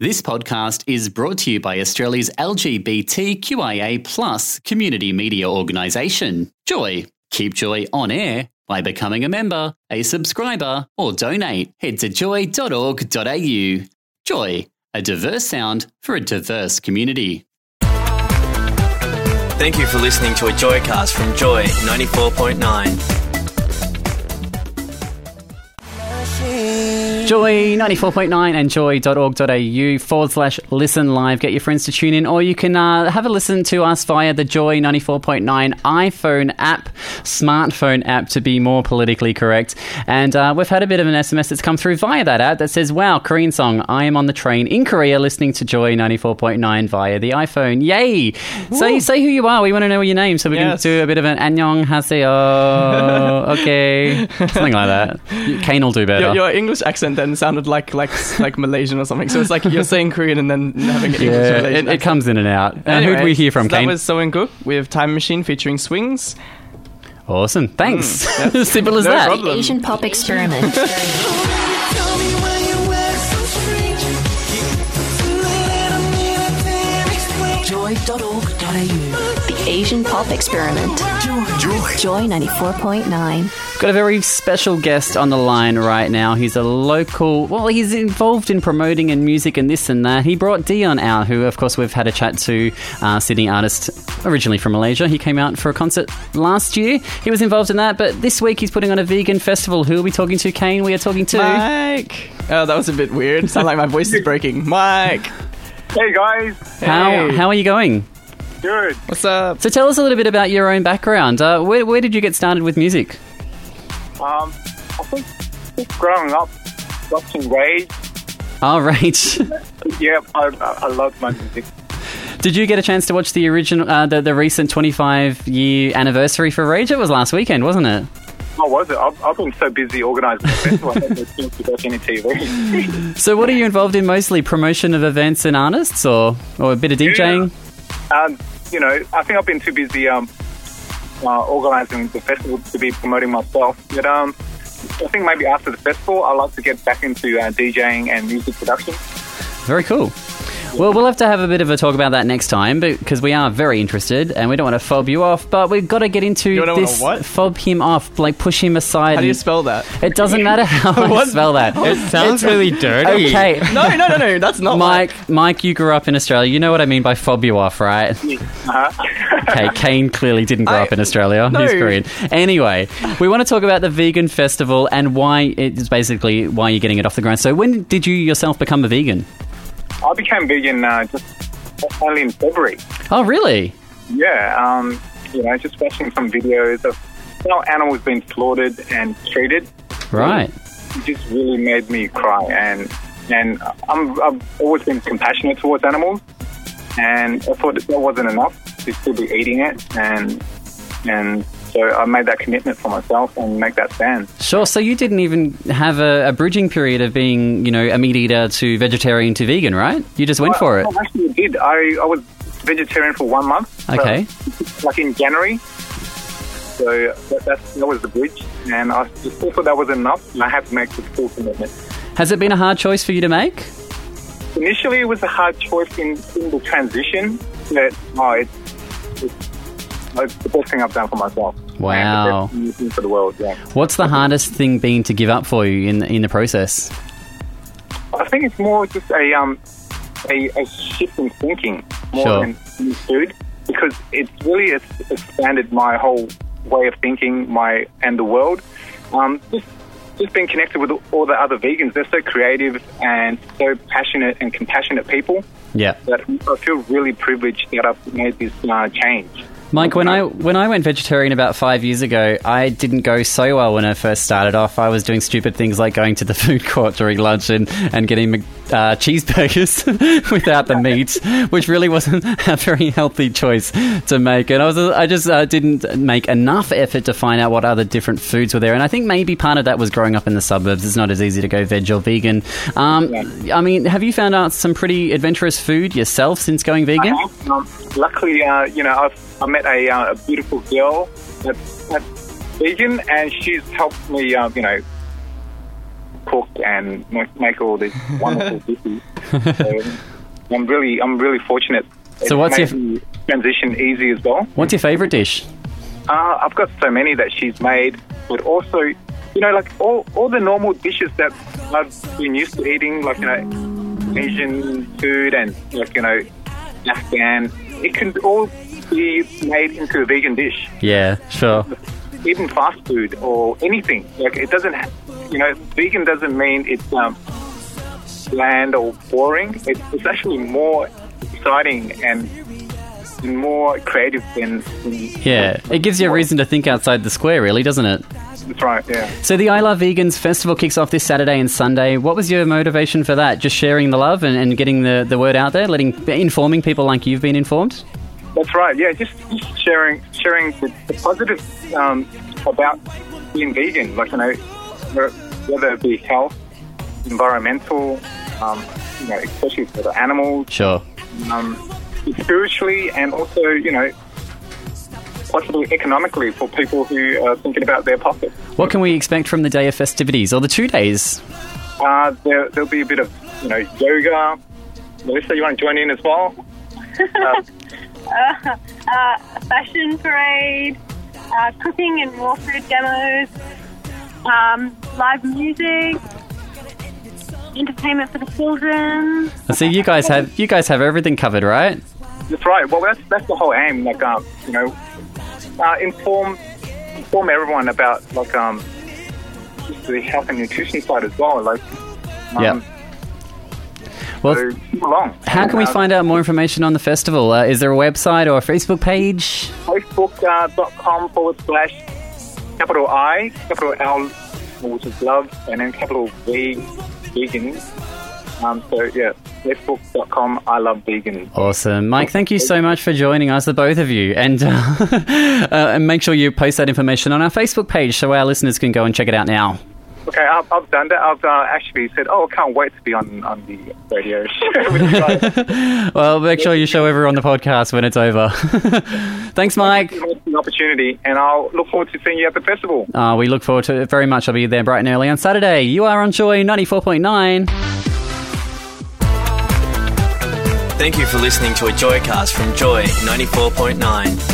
This podcast is brought to you by Australia's LGBTQIA plus community media organisation, Joy. Keep Joy on air by becoming a member, a subscriber, or donate. Head to joy.org.au. Joy, a diverse sound for a diverse community. Thank you for listening to a Joycast from Joy 94.9. Joy 94.9 and joy.org.au forward slash listen live. Get your friends to tune in, or you can uh, have a listen to us via the Joy 94.9 iPhone app, smartphone app to be more politically correct. And uh, we've had a bit of an SMS that's come through via that app that says, Wow, Korean song. I am on the train in Korea listening to Joy 94.9 via the iPhone. Yay! Say, say who you are. We want to know your name so we're Yes. can do a bit of an annyeong haseo. okay. Something like that. Kayne will do better. Your, your English accent then sounded like like like Malaysian or something. So it's like you're saying Korean and then having an English Yeah, Malaysian it, it comes in and out. Uh, and who Anyway, did we hear from, so That was So Good with Time Machine featuring Swings. awesome. Thanks. Mm, Simple as No that. problem. Asian pop experiment. Joy.org.au. The Asian pop experiment. Joy. Joy 94.9. Got a very special guest on the line right now. He's a local, well, he's involved in promoting and music and this and that. He brought Dion out, who, of course, we've had a chat to, uh, Sydney artist originally from Malaysia. He came out for a concert last year. He was involved in that, but this week he's putting on a vegan festival. Who are we talking to, Kayne? We are talking to. Myke. Oh, that was a bit weird. Sound like my voice is breaking. Myke. Hey guys, How, Hey. how are you going? good. What's up? So tell us a little bit about your own background. Uh, where, where did you get started with music? Um, I think just growing up, watching Rage. All right. Yeah, I, I, love my music. Did you get a chance to watch the original, uh, the, the recent 25 year anniversary for Rage? It was last weekend, wasn't it? How was it? I've, I've been so busy organising the festival, I haven't had a chance to watch any TV. So, what are you involved in mostly? Promotion of events and artists, or or a bit of DJing? um, you know, I think I've been too busy um, uh, organising the festival to be promoting myself. But um, I think maybe after the festival, I'd like to get back into uh, DJing and music production. Very cool. Well, we'll have to have a bit of a talk about that next time because we are very interested and we don't want to fob you off, but we've got to get into You don't this. what? Fob him off, like push him aside. How do you spell that? it doesn't matter how I spell that. It sounds really dirty. Okay. No, no, no, no. That's not Myke, Myke, you grew up in Australia. You know what I mean by fob you off, right? Uh-huh. Okay, Kayne clearly didn't grow I- up in Australia. no. He's Korean. Anyway, we want to talk about the vegan festival and why it's basically why you're getting it off the ground. So, when did you yourself become a vegan? I became vegan uh, just only in February. Oh, really? Yeah, um, you know, just watching some videos of how animals being slaughtered and treated. Right. It just really made me cry, and and I'm, I've always been compassionate towards animals, and I thought that, that wasn't enough to still be eating it, and and so I made that commitment for myself and make that stand. Sure. So you didn't even have a, a bridging period of being, you know, a meat eater to vegetarian to vegan, right? You just went for it. Well, actually, I did. I, I was vegetarian for one month. Okay. like in January. So that, that was the bridge, and I just thought that wasn't enough, and I had to make the full commitment. Has it been a hard choice for you to make? Initially, it was a hard choice in, in the transition, but oh, it's, it's, it's the best thing I've done for myself. Wow. The thing for the world, yeah. What's the hardest thing been to give up for you in in the process? I think it's more just a um a, a shift in thinking more Sure. than food because it's really ex- expanded my whole way of thinking, my and the world. Um, just just being connected with all the other vegans, they're so creative and so passionate and compassionate people Yeah. that I feel really privileged that I've made this uh, change. Myke, when I when I went vegetarian about five years ago, I didn't go so well when I first started off. I was doing stupid things like going to the food court during lunch and, and getting uh, cheeseburgers without the meat, which really wasn't a very healthy choice to make. And I was I just uh, didn't make enough effort to find out what other different foods were there. And I think maybe part of that was growing up in the suburbs. It's not as easy to go veg or vegan. Um, I mean, have you found out some pretty adventurous food yourself since going vegan? Um, luckily, uh, you know, I've, I met a, uh, a beautiful girl that's, that's vegan, and she's helped me, uh, you know, cook and make, all these wonderful dishes. So I'm really, I'm really fortunate. So what's your- the transition easy as well? What's your favourite dish? Uh, I've got so many that she's made, but also, you know, like all, all the normal dishes that I've been used to eating, like, you know, Asian food and, like, you know, Afghan, it can all be made into a vegan dish. Yeah, sure. Even fast food or anything. Like, it doesn't, you know, vegan doesn't mean it's um, bland or boring. It's, it's actually more exciting and and more creative than, than Yeah, it gives you a reason to think outside the square, really, doesn't it? That's right, yeah. So the I Love Vegans festival kicks off this Saturday and Sunday. What was your motivation for that? Just sharing the love and, and getting the, the word out there, letting informing people like you've been informed? That's right. Yeah, just, just sharing sharing the, the positive um, about being vegan. Like you know, whether it be health, environmental, um, you know, especially for the animals, Sure. um, spiritually, and also you know, possibly economically for people who are thinking about their pocket. What can we expect from the day of festivities or the two days? Uh, there, there'll be a bit of you know yoga. Melissa, you want to join in as well? Uh, uh, fashion parade, uh, cooking and raw food demos, um, live music, entertainment for the children. I see you guys have you guys have everything covered, right? That's right. Well, that's that's the whole aim. Like, um, you know, uh, inform inform everyone about like um, the health and nutrition side as well. Like, um, Yeah. Well, so come along. how can we Uh, find out more information on the festival? Uh, is there a website or a Facebook page? Facebook.com forward slash capital I, capital L, which is love, and then capital V, vegan. Um, so yeah, Facebook.com I love vegan. Awesome, Myke. Thank you so much for joining us, the both of you, and uh, uh, and make sure you post that information on our Facebook page so our listeners can go and check it out now. Okay, I've, I've done that. I've uh, actually said, oh, I can't wait to be on, on the radio show with you guys. Well, make sure you show everyone the podcast when it's over. Thanks, Myke. It's an opportunity, and I'll look forward to seeing you at the festival. Uh, we look forward to it very much. I'll be there bright and early on Saturday. You are on Joy 94.9. Thank you for listening to a Joycast from Joy 94.9.